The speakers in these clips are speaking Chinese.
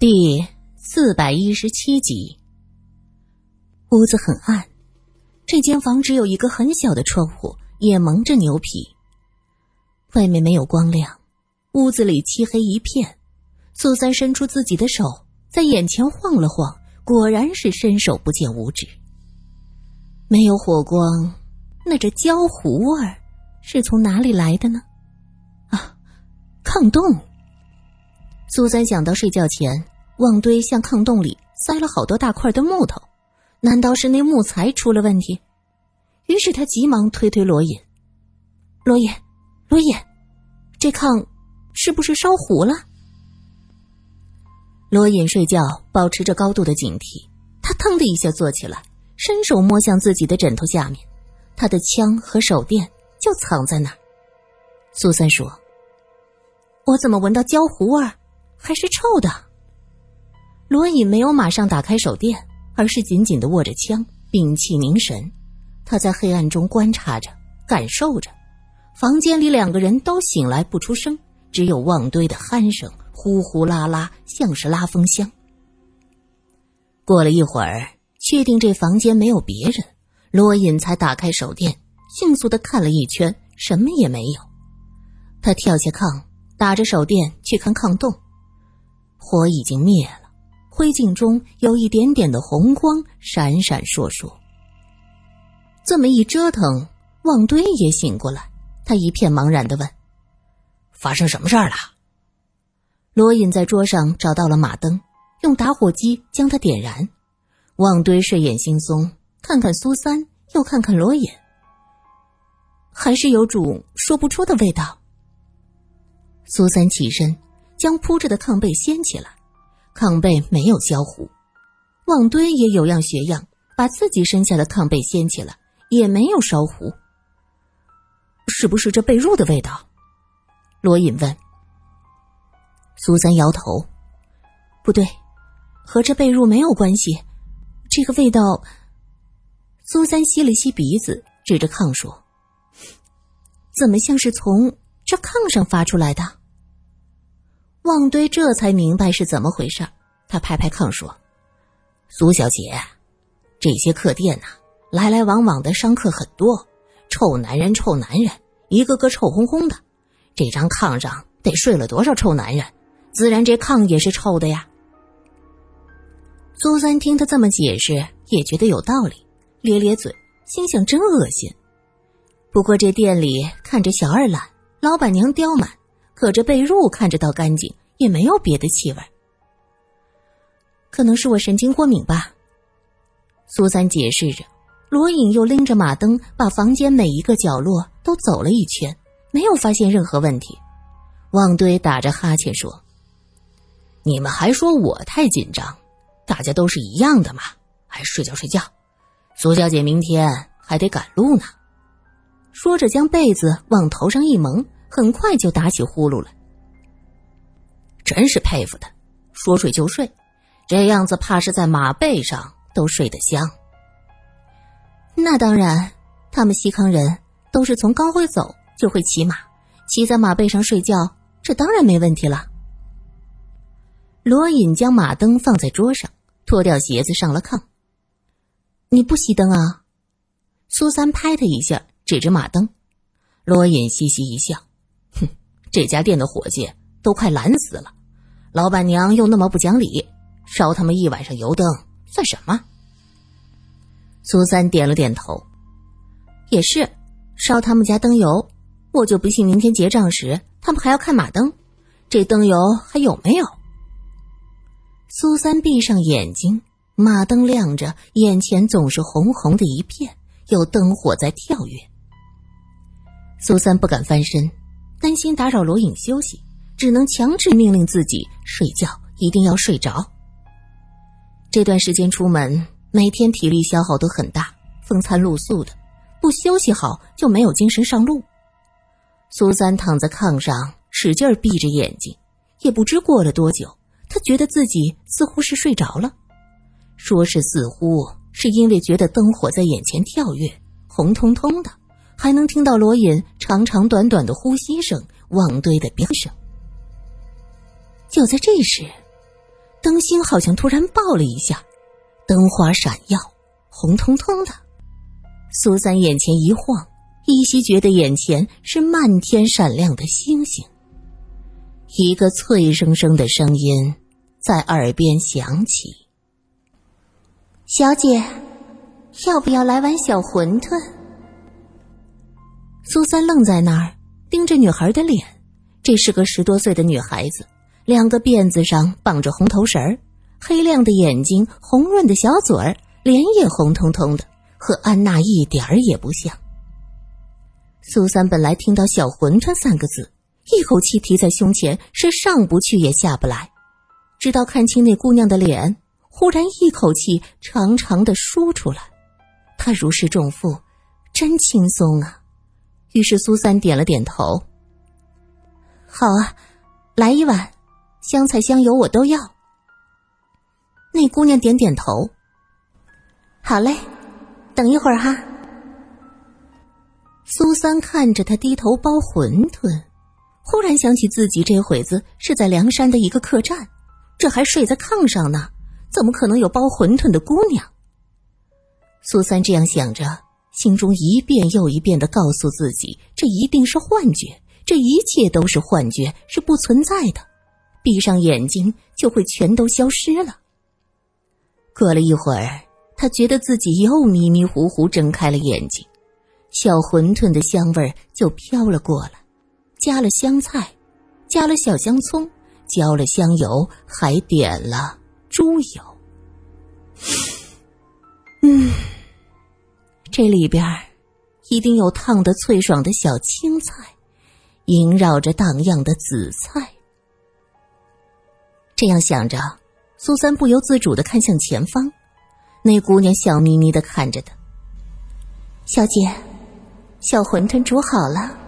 第四百一十七集。屋子很暗，这间房只有一个很小的窗户，也蒙着牛皮。外面没有光亮，屋子里漆黑一片。苏三伸出自己的手，在眼前晃了晃，果然是伸手不见五指。没有火光，那这焦糊味儿是从哪里来的呢？啊，炕洞。苏三想到睡觉前旺堆向炕洞里塞了好多大块的木头，难道是那木材出了问题？于是他急忙推推罗隐：“罗隐，罗隐，这炕是不是烧糊了？”罗隐睡觉保持着高度的警惕，他腾的一下坐起来，伸手摸向自己的枕头下面，他的枪和手电就藏在那儿。苏三说：“我怎么闻到焦糊味儿？”还是臭的。罗隐没有马上打开手电，而是紧紧的握着枪，屏气凝神。他在黑暗中观察着，感受着。房间里两个人都醒来不出声，只有旺堆的鼾声呼呼啦啦，像是拉风箱。过了一会儿，确定这房间没有别人，罗隐才打开手电，迅速的看了一圈，什么也没有。他跳下炕，打着手电去看炕洞。火已经灭了，灰烬中有一点点的红光闪闪烁烁。这么一折腾，旺堆也醒过来，他一片茫然的问：“发生什么事儿了？”罗隐在桌上找到了马灯，用打火机将它点燃。旺堆睡眼惺忪，看看苏三，又看看罗隐，还是有种说不出的味道。苏三起身。将铺着的炕被掀起来，炕被没有焦糊。旺堆也有样学样，把自己身下的炕被掀起来，也没有烧糊。是不是这被褥的味道？罗隐问。苏三摇头，不对，和这被褥没有关系。这个味道。苏三吸了吸鼻子，指着炕说：“怎么像是从这炕上发出来的？”旺堆这才明白是怎么回事，他拍拍炕说：“苏小姐，这些客店呐，来来往往的商客很多，臭男人，臭男人，一个个臭烘烘的。这张炕上得睡了多少臭男人，自然这炕也是臭的呀。”苏三听他这么解释，也觉得有道理，咧咧嘴，心想真恶心。不过这店里看着小二懒，老板娘刁蛮。可这被褥看着倒干净，也没有别的气味。可能是我神经过敏吧。苏三解释着，罗隐又拎着马灯，把房间每一个角落都走了一圈，没有发现任何问题。旺堆打着哈欠说：“你们还说我太紧张，大家都是一样的嘛，还睡觉睡觉。苏小姐明天还得赶路呢。”说着，将被子往头上一蒙。很快就打起呼噜来，真是佩服他，说睡就睡，这样子怕是在马背上都睡得香。那当然，他们西康人都是从刚会走就会骑马，骑在马背上睡觉，这当然没问题了。罗隐将马灯放在桌上，脱掉鞋子上了炕。你不熄灯啊？苏三拍他一下，指着马灯。罗隐嘻嘻一笑。哼这家店的伙计都快懒死了，老板娘又那么不讲理，烧他们一晚上油灯算什么？苏三点了点头，也是，烧他们家灯油，我就不信明天结账时他们还要看马灯，这灯油还有没有？苏三闭上眼睛，马灯亮着，眼前总是红红的一片，有灯火在跳跃。苏三不敢翻身。担心打扰罗隐休息，只能强制命令自己睡觉，一定要睡着。这段时间出门，每天体力消耗都很大，风餐露宿的，不休息好就没有精神上路。苏三躺在炕上，使劲闭着眼睛，也不知过了多久，他觉得自己似乎是睡着了。说是似乎，是因为觉得灯火在眼前跳跃，红彤彤的。还能听到罗隐长长短短的呼吸声，望堆的飙声。就在这时，灯芯好像突然爆了一下，灯花闪耀，红彤彤的。苏三眼前一晃，依稀觉得眼前是漫天闪亮的星星。一个脆生生的声音在耳边响起：“小姐，要不要来碗小馄饨？”苏三愣在那儿，盯着女孩的脸。这是个十多岁的女孩子，两个辫子上绑着红头绳儿，黑亮的眼睛，红润的小嘴儿，脸也红彤彤的，和安娜一点儿也不像。苏三本来听到“小馄饨”三个字。一口气提在胸前，是上不去也下不来。直到看清那姑娘的脸，忽然一口气长长的舒出来。他如释重负，真轻松啊！于是苏三点了点头：“好啊，来一碗，香菜香油我都要。”那姑娘点点头：“好嘞，等一会儿哈。”苏三看着他低头包馄饨。忽然想起自己这会子是在梁山的一个客栈，这还睡在炕上呢，怎么可能有包馄饨的姑娘？苏三这样想着，心中一遍又一遍的告诉自己，这一定是幻觉，这一切都是幻觉，是不存在的。闭上眼睛就会全都消失了。过了一会儿，他觉得自己又迷迷糊糊睁开了眼睛，小馄饨的香味儿就飘了过来。加了香菜，加了小香葱，浇了香油，还点了猪油。嗯，这里边一定有烫的脆爽的小青菜，萦绕着荡漾的紫菜。这样想着，苏三不由自主的看向前方，那姑娘笑眯眯的看着他。小姐，小馄饨煮好了。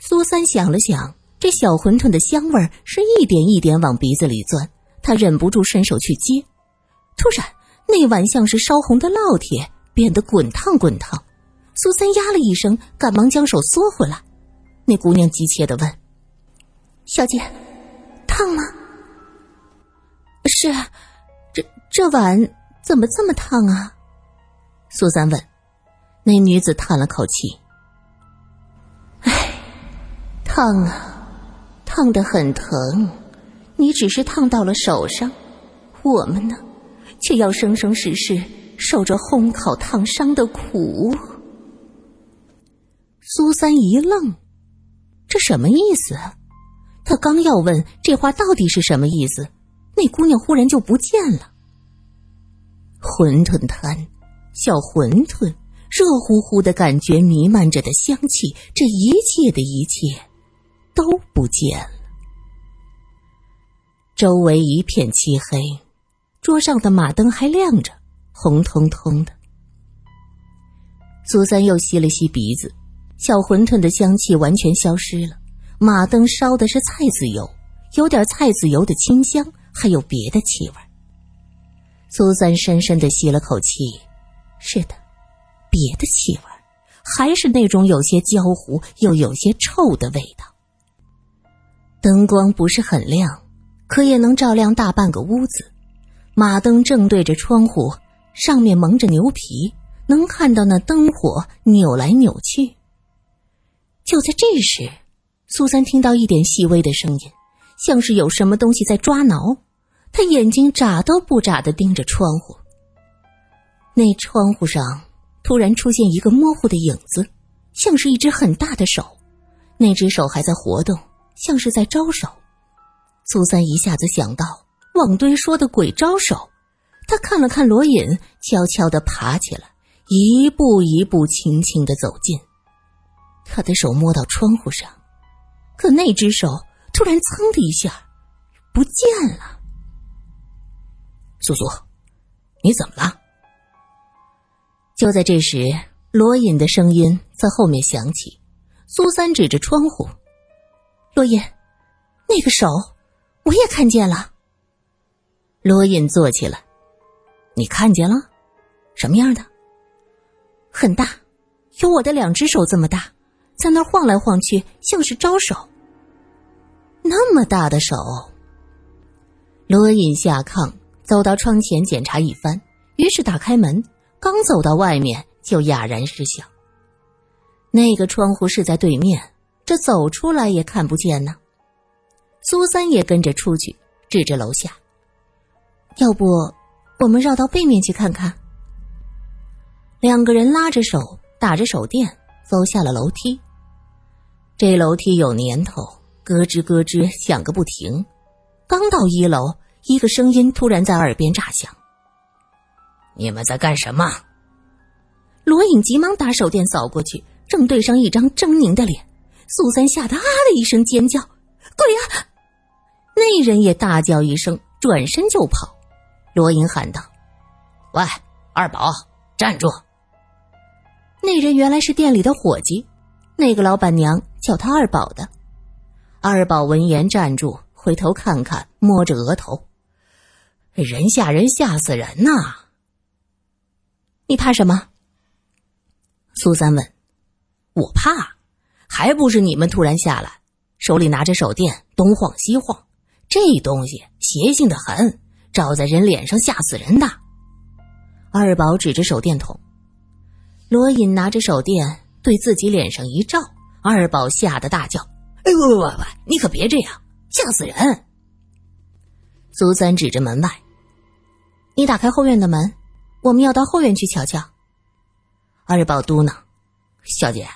苏三想了想，这小馄饨的香味是一点一点往鼻子里钻，他忍不住伸手去接。突然，那碗像是烧红的烙铁，变得滚烫滚烫。苏三呀了一声，赶忙将手缩回来。那姑娘急切的问：“小姐，烫吗？”“是，这这碗怎么这么烫啊？”苏三问。那女子叹了口气。哎烫啊，烫得很疼。你只是烫到了手上，我们呢，却要生生世世受着烘烤烫伤的苦。苏三一愣，这什么意思？他刚要问这话到底是什么意思，那姑娘忽然就不见了。馄饨摊，小馄饨，热乎乎的感觉弥漫着的香气，这一切的一切。都不见了，周围一片漆黑，桌上的马灯还亮着，红彤彤的。苏三又吸了吸鼻子，小馄饨的香气完全消失了。马灯烧的是菜籽油，有点菜籽油的清香，还有别的气味。苏三深深的吸了口气，是的，别的气味，还是那种有些焦糊又有些臭的味道。灯光不是很亮，可也能照亮大半个屋子。马灯正对着窗户，上面蒙着牛皮，能看到那灯火扭来扭去。就在这时，苏三听到一点细微的声音，像是有什么东西在抓挠。他眼睛眨都不眨的盯着窗户。那窗户上突然出现一个模糊的影子，像是一只很大的手，那只手还在活动。像是在招手，苏三一下子想到旺堆说的鬼招手，他看了看罗隐，悄悄的爬起来，一步一步轻轻的走近。他的手摸到窗户上，可那只手突然噌的一下不见了。苏苏，你怎么了？就在这时，罗隐的声音在后面响起。苏三指着窗户。罗隐，那个手，我也看见了。罗隐坐起来，你看见了？什么样的？很大，有我的两只手这么大，在那晃来晃去，像是招手。那么大的手，罗隐下炕，走到窗前检查一番，于是打开门，刚走到外面就哑然失笑。那个窗户是在对面，这走出来也看不见呢。苏三也跟着出去，指着楼下：“要不我们绕到背面去看看？”两个人拉着手，打着手电，走下了楼梯。这楼梯有年头，咯吱咯吱响个不停。刚到一楼，一个声音突然在耳边炸响：“你们在干什么？”罗隐急忙打手电扫过去。正对上一张狰狞的脸，苏三吓得啊的一声尖叫：“鬼啊！”那人也大叫一声，转身就跑。罗隐喊道：“喂，二宝，站住！”那人原来是店里的伙计，那个老板娘叫他二宝的。二宝闻言站住，回头看看，摸着额头：“人吓人，吓死人呐！你怕什么？”苏三问。我怕，还不是你们突然下来，手里拿着手电，东晃西晃，这东西邪性的很，照在人脸上吓死人的。二宝指着手电筒，罗隐拿着手电对自己脸上一照，二宝吓得大叫：“哎呦喂喂喂，你可别这样，吓死人！”苏三指着门外：“你打开后院的门，我们要到后院去瞧瞧。”二宝嘟囔：“小姐。”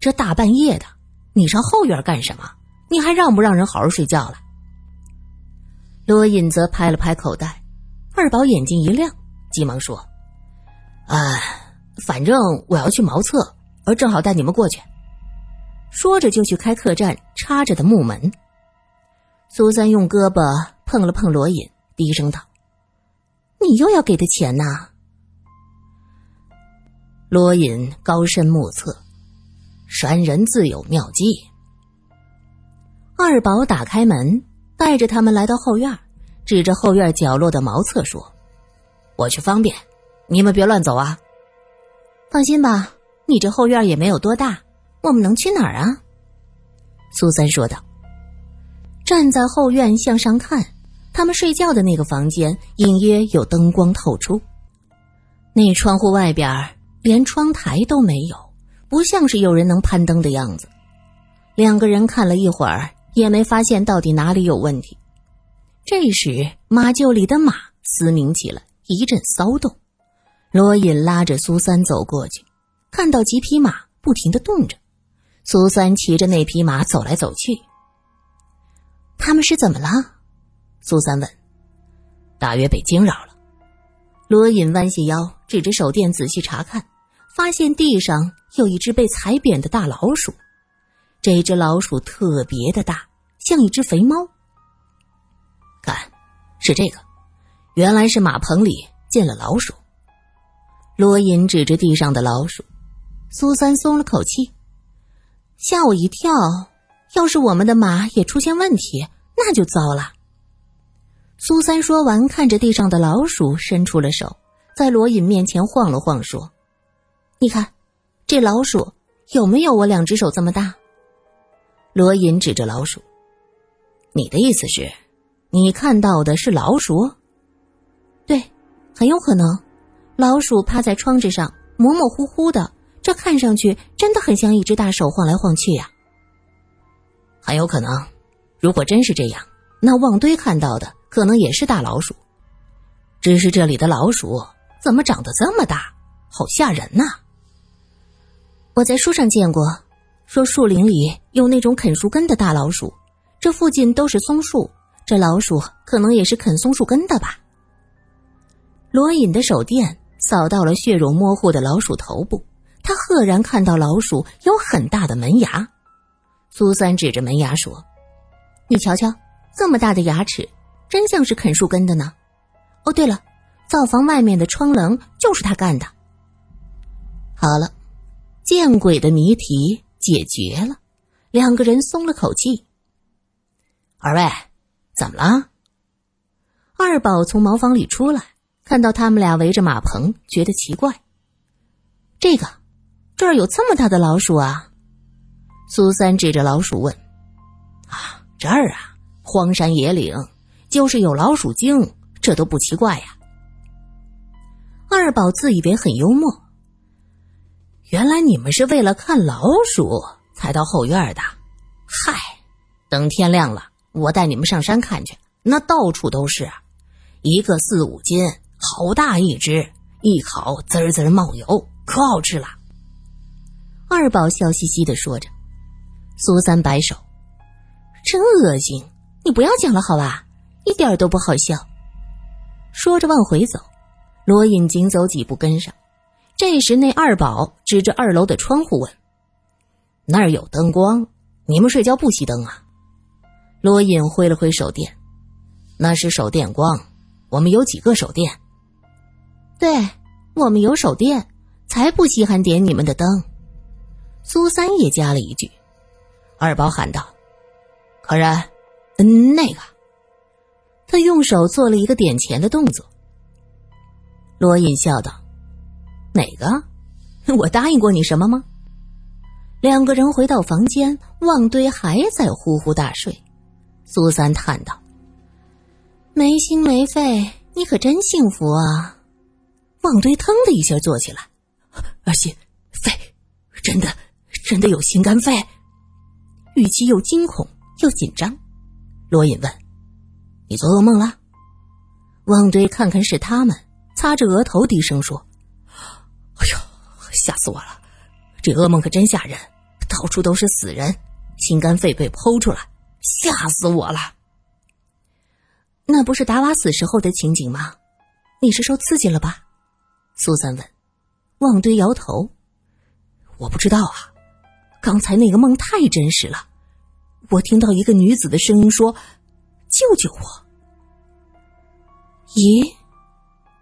这大半夜的，你上后院干什么？你还让不让人好好睡觉了？罗隐则拍了拍口袋，二宝眼睛一亮，急忙说：“啊，反正我要去茅厕，而正好带你们过去。”说着就去开客栈插着的木门。苏三用胳膊碰了碰罗隐，低声道：“你又要给他钱呐？”罗隐高深莫测。山人自有妙计。二宝打开门，带着他们来到后院，指着后院角落的茅厕说：“我去方便，你们别乱走啊。”放心吧，你这后院也没有多大，我们能去哪儿啊？”苏三说道。站在后院向上看，他们睡觉的那个房间隐约有灯光透出，那窗户外边连窗台都没有。不像是有人能攀登的样子。两个人看了一会儿，也没发现到底哪里有问题。这时，马厩里的马嘶鸣起来，一阵骚动。罗隐拉着苏三走过去，看到几匹马不停的动着。苏三骑着那匹马走来走去。他们是怎么了？苏三问。大约被惊扰了。罗隐弯下腰，指着手电仔细查看，发现地上。有一只被踩扁的大老鼠，这只老鼠特别的大，像一只肥猫。看，是这个，原来是马棚里进了老鼠。罗隐指着地上的老鼠，苏三松了口气，吓我一跳。要是我们的马也出现问题，那就糟了。苏三说完，看着地上的老鼠，伸出了手，在罗隐面前晃了晃，说：“你看。”这老鼠有没有我两只手这么大？罗隐指着老鼠：“你的意思是，你看到的是老鼠？对，很有可能。老鼠趴在窗子上，模模糊糊的，这看上去真的很像一只大手晃来晃去呀。很有可能，如果真是这样，那旺堆看到的可能也是大老鼠。只是这里的老鼠怎么长得这么大，好吓人呐！”我在书上见过，说树林里有那种啃树根的大老鼠，这附近都是松树，这老鼠可能也是啃松树根的吧。罗隐的手电扫到了血肉模糊的老鼠头部，他赫然看到老鼠有很大的门牙。苏三指着门牙说：“你瞧瞧，这么大的牙齿，真像是啃树根的呢。哦，对了，灶房外面的窗棱就是他干的。好了。”见鬼的谜题解决了，两个人松了口气。二位，怎么了？二宝从茅房里出来，看到他们俩围着马棚，觉得奇怪。这个，这儿有这么大的老鼠啊！苏三指着老鼠问：“啊，这儿啊，荒山野岭，就是有老鼠精，这都不奇怪呀。二宝自以为很幽默，原来你们是为了看老鼠才到后院的。嗨，等天亮了，我带你们上山看去，那到处都是，一个四五斤，好大一只，一烤滋滋冒油，可好吃了。二宝笑嘻嘻的说着，苏三摆手：“真恶心，你不要讲了好吧，一点都不好笑。”说着往回走，罗隐紧走几步跟上。这时，那二宝指着二楼的窗户问：“那儿有灯光，你们睡觉不熄灯啊？”罗隐挥了挥手电：“那是手电光，我们有几个手电？对我们有手电，才不稀罕点你们的灯。”苏三也加了一句，二宝喊道：“可然，嗯，那个。”他用手做了一个点钱的动作。罗隐笑道：“哪个？我答应过你什么吗？”两个人回到房间，旺堆还在呼呼大睡。苏三叹道：“没心没肺，你可真幸福啊！”旺堆腾的一下坐起来：“ 心肺，真的。”真的有心肝肺，语气又惊恐又紧张。罗隐问：“你做噩梦了？”旺堆看看是他们，擦着额头低声说：“哎呦，吓死我了！这噩梦可真吓人，到处都是死人，心肝肺被剖出来，吓死我了。”那不是达瓦死时候的情景吗？你是受刺激了吧？苏三问。旺堆摇头：“我不知道啊。”刚才那个梦太真实了，我听到一个女子的声音说：“救救我！”咦，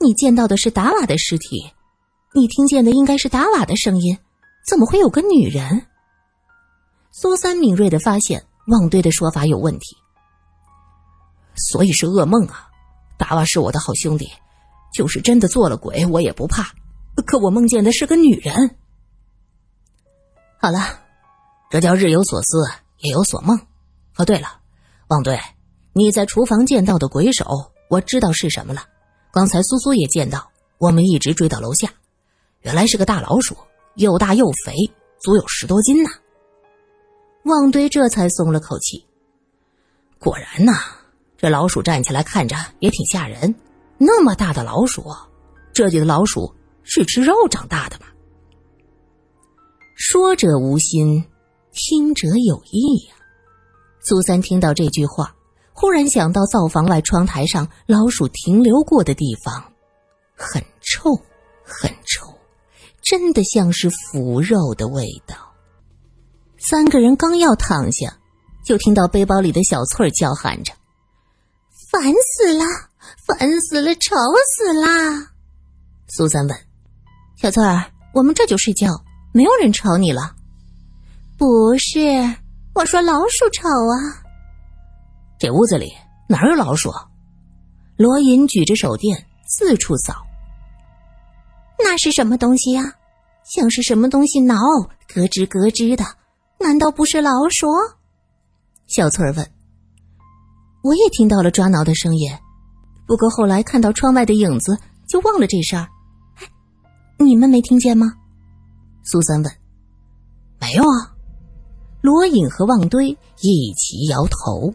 你见到的是达瓦的尸体，你听见的应该是达瓦的声音，怎么会有个女人？苏三敏锐的发现旺堆的说法有问题，所以是噩梦啊！达瓦是我的好兄弟，就是真的做了鬼，我也不怕。可我梦见的是个女人。好了。这叫日有所思，夜有所梦。哦，对了，旺队，你在厨房见到的鬼手，我知道是什么了。刚才苏苏也见到，我们一直追到楼下，原来是个大老鼠，又大又肥，足有十多斤呢。旺堆这才松了口气。果然呐，这老鼠站起来看着也挺吓人。那么大的老鼠，这里的老鼠是吃肉长大的吗？说者无心。听者有意呀！苏三听到这句话，忽然想到灶房外窗台上老鼠停留过的地方，很臭，很臭，真的像是腐肉的味道。三个人刚要躺下，就听到背包里的小翠儿叫喊着：“烦死了，烦死了，吵死啦！”苏三问：“小翠儿，我们这就睡觉，没有人吵你了。”不是，我说老鼠吵啊！这屋子里哪有老鼠？罗隐举着手电四处扫。那是什么东西呀？像是什么东西挠，咯吱咯吱的，难道不是老鼠？小翠儿问。我也听到了抓挠的声音，不过后来看到窗外的影子，就忘了这事儿。哎，你们没听见吗？苏三问。没有啊。罗隐和旺堆一起摇头。